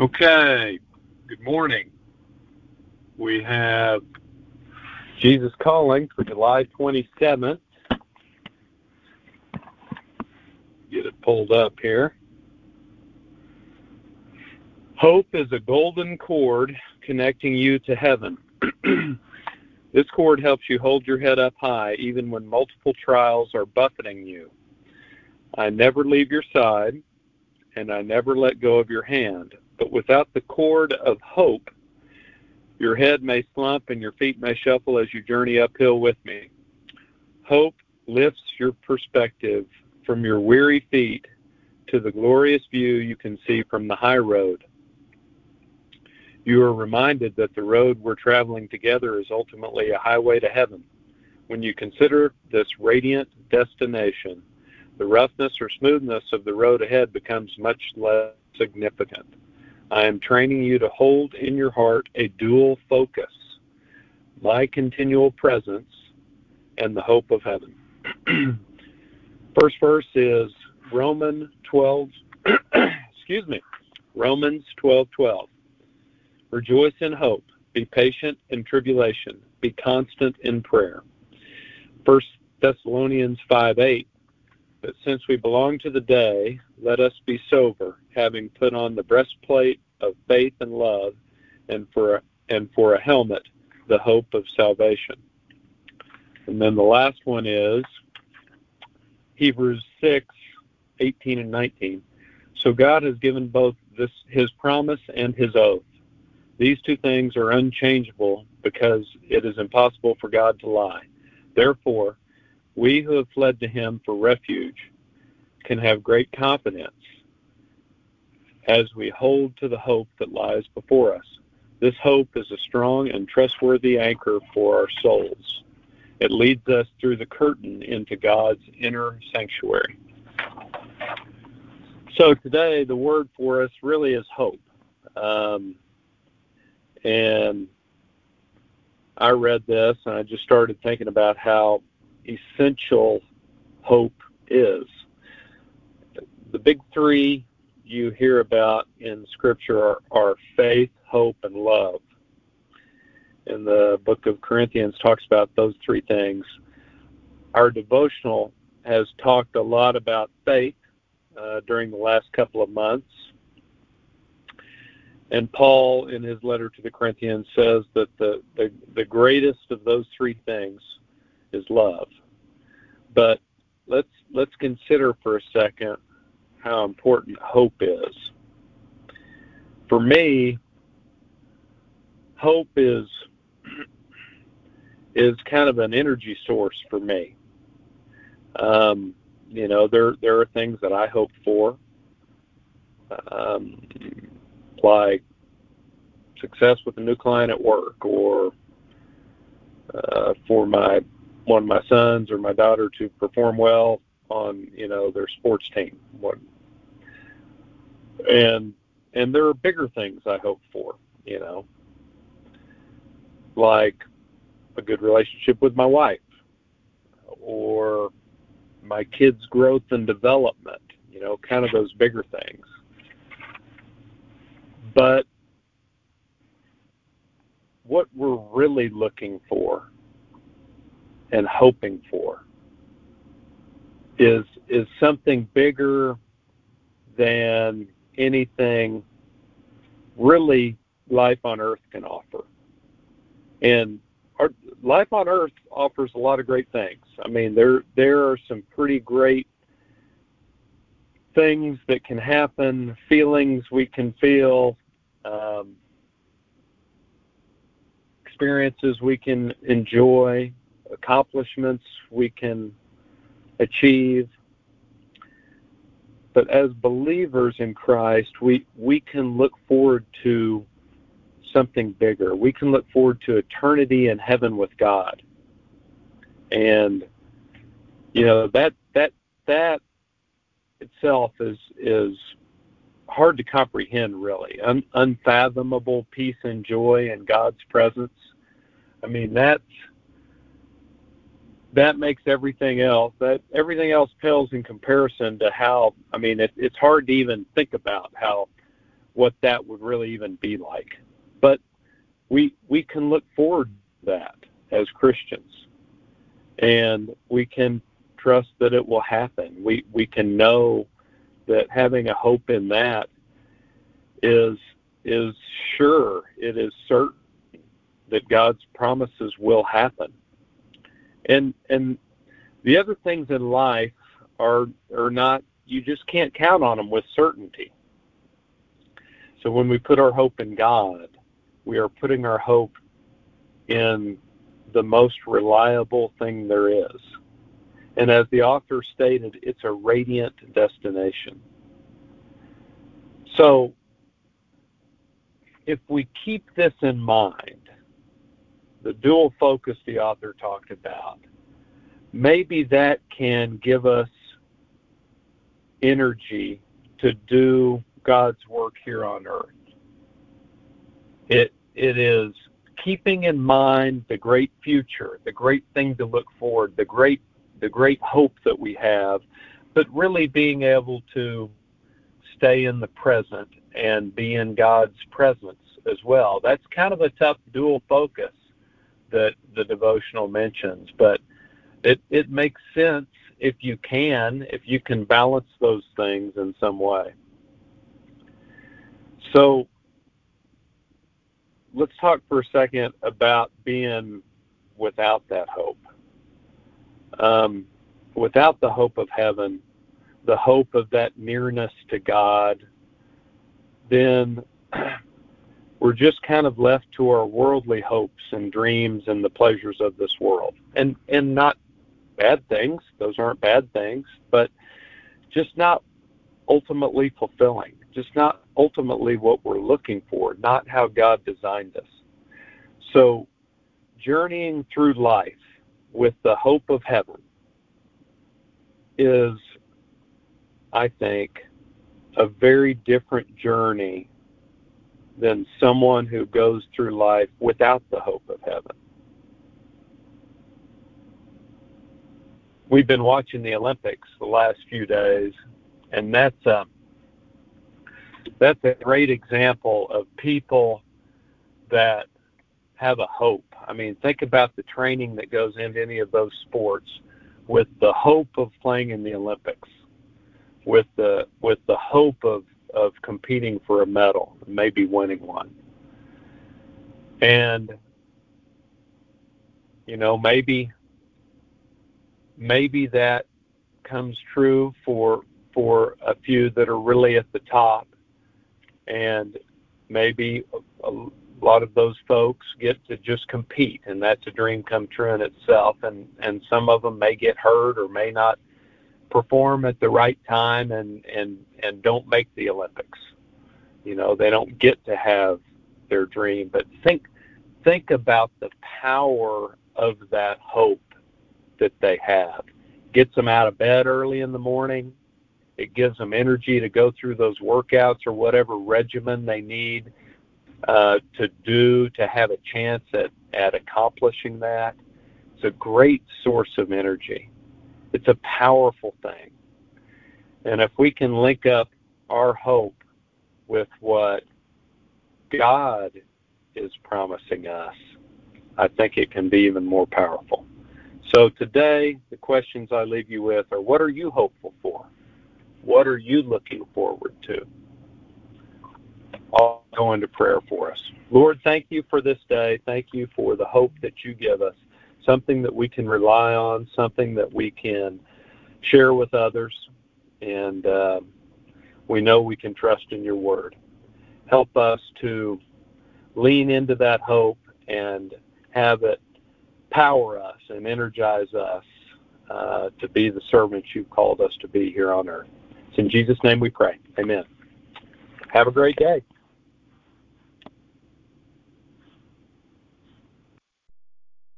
Okay, good morning. We have Jesus Calling for July 27th. Get it pulled up here. Hope is a golden cord connecting you to heaven. this cord helps you hold your head up high even when multiple trials are buffeting you. I never leave your side, and I never let go of your hand. But without the cord of hope, your head may slump and your feet may shuffle as you journey uphill with me. Hope lifts your perspective from your weary feet to the glorious view you can see from the high road. You are reminded that the road we're traveling together is ultimately a highway to heaven. When you consider this radiant destination, the roughness or smoothness of the road ahead becomes much less significant. I am training you to hold in your heart a dual focus my continual presence and the hope of heaven. First verse is Romans 12, excuse me, Romans 12 12. Rejoice in hope, be patient in tribulation, be constant in prayer. First Thessalonians 5 8 but since we belong to the day, let us be sober, having put on the breastplate of faith and love, and for a, and for a helmet, the hope of salvation. And then the last one is Hebrews 6, 18 and 19. So God has given both this his promise and his oath. These two things are unchangeable because it is impossible for God to lie. Therefore, we who have fled to him for refuge can have great confidence as we hold to the hope that lies before us. This hope is a strong and trustworthy anchor for our souls. It leads us through the curtain into God's inner sanctuary. So today, the word for us really is hope. Um, and I read this and I just started thinking about how essential hope is. The big three you hear about in Scripture are, are faith, hope, and love. And the book of Corinthians talks about those three things. Our devotional has talked a lot about faith uh, during the last couple of months. And Paul, in his letter to the Corinthians, says that the, the, the greatest of those three things is love. But let's let's consider for a second how important hope is. For me, hope is is kind of an energy source for me. Um, you know, there there are things that I hope for, um, like success with a new client at work, or uh, for my one of my sons or my daughter to perform well on you know their sports team. What and and there are bigger things I hope for, you know, like a good relationship with my wife or my kids' growth and development, you know, kind of those bigger things. But what we're really looking for and hoping for is is something bigger than anything really life on earth can offer. And our, life on earth offers a lot of great things. I mean, there there are some pretty great things that can happen, feelings we can feel, um, experiences we can enjoy, accomplishments we can achieve. But as believers in Christ, we, we can look forward to something bigger. We can look forward to eternity in heaven with God. And you know, that that that itself is is hard to comprehend really. Un, unfathomable peace and joy in God's presence. I mean, that's that makes everything else that everything else pales in comparison to how I mean it, it's hard to even think about how what that would really even be like. But we we can look forward to that as Christians. And we can trust that it will happen. We we can know that having a hope in that is is sure, it is certain that God's promises will happen. And and the other things in life are are not you just can't count on them with certainty. So when we put our hope in God, we are putting our hope in the most reliable thing there is. And as the author stated, it's a radiant destination. So if we keep this in mind, the dual focus the author talked about, maybe that can give us energy to do God's work here on earth. It it is keeping in mind the great future, the great thing to look forward, the great the great hope that we have, but really being able to stay in the present and be in God's presence as well. That's kind of a tough dual focus that the devotional mentions, but it it makes sense if you can, if you can balance those things in some way. So let's talk for a second about being without that hope. Um, without the hope of heaven, the hope of that nearness to God, then we're just kind of left to our worldly hopes and dreams and the pleasures of this world. And and not bad things, those aren't bad things, but just not ultimately fulfilling, just not ultimately what we're looking for, not how God designed us. So journeying through life with the hope of heaven is I think a very different journey than someone who goes through life without the hope of heaven. We've been watching the Olympics the last few days, and that's a, um, that's a great example of people that have a hope. I mean, think about the training that goes into any of those sports with the hope of playing in the Olympics, with the with the hope of of competing for a medal, maybe winning one. And you know, maybe maybe that comes true for for a few that are really at the top and maybe a, a lot of those folks get to just compete and that's a dream come true in itself and and some of them may get hurt or may not perform at the right time and and and don't make the Olympics. You know, they don't get to have their dream, but think think about the power of that hope that they have. Gets them out of bed early in the morning. It gives them energy to go through those workouts or whatever regimen they need uh, to do to have a chance at, at accomplishing that. It's a great source of energy. It's a powerful thing. And if we can link up our hope with what God is promising us, I think it can be even more powerful. So today, the questions I leave you with are what are you hopeful for? What are you looking forward to? I'll go into prayer for us. Lord, thank you for this day. Thank you for the hope that you give us something that we can rely on, something that we can share with others, and uh, we know we can trust in your word. Help us to lean into that hope and have it power us and energize us uh, to be the servants you've called us to be here on earth. It's in Jesus' name we pray. Amen. Have a great day.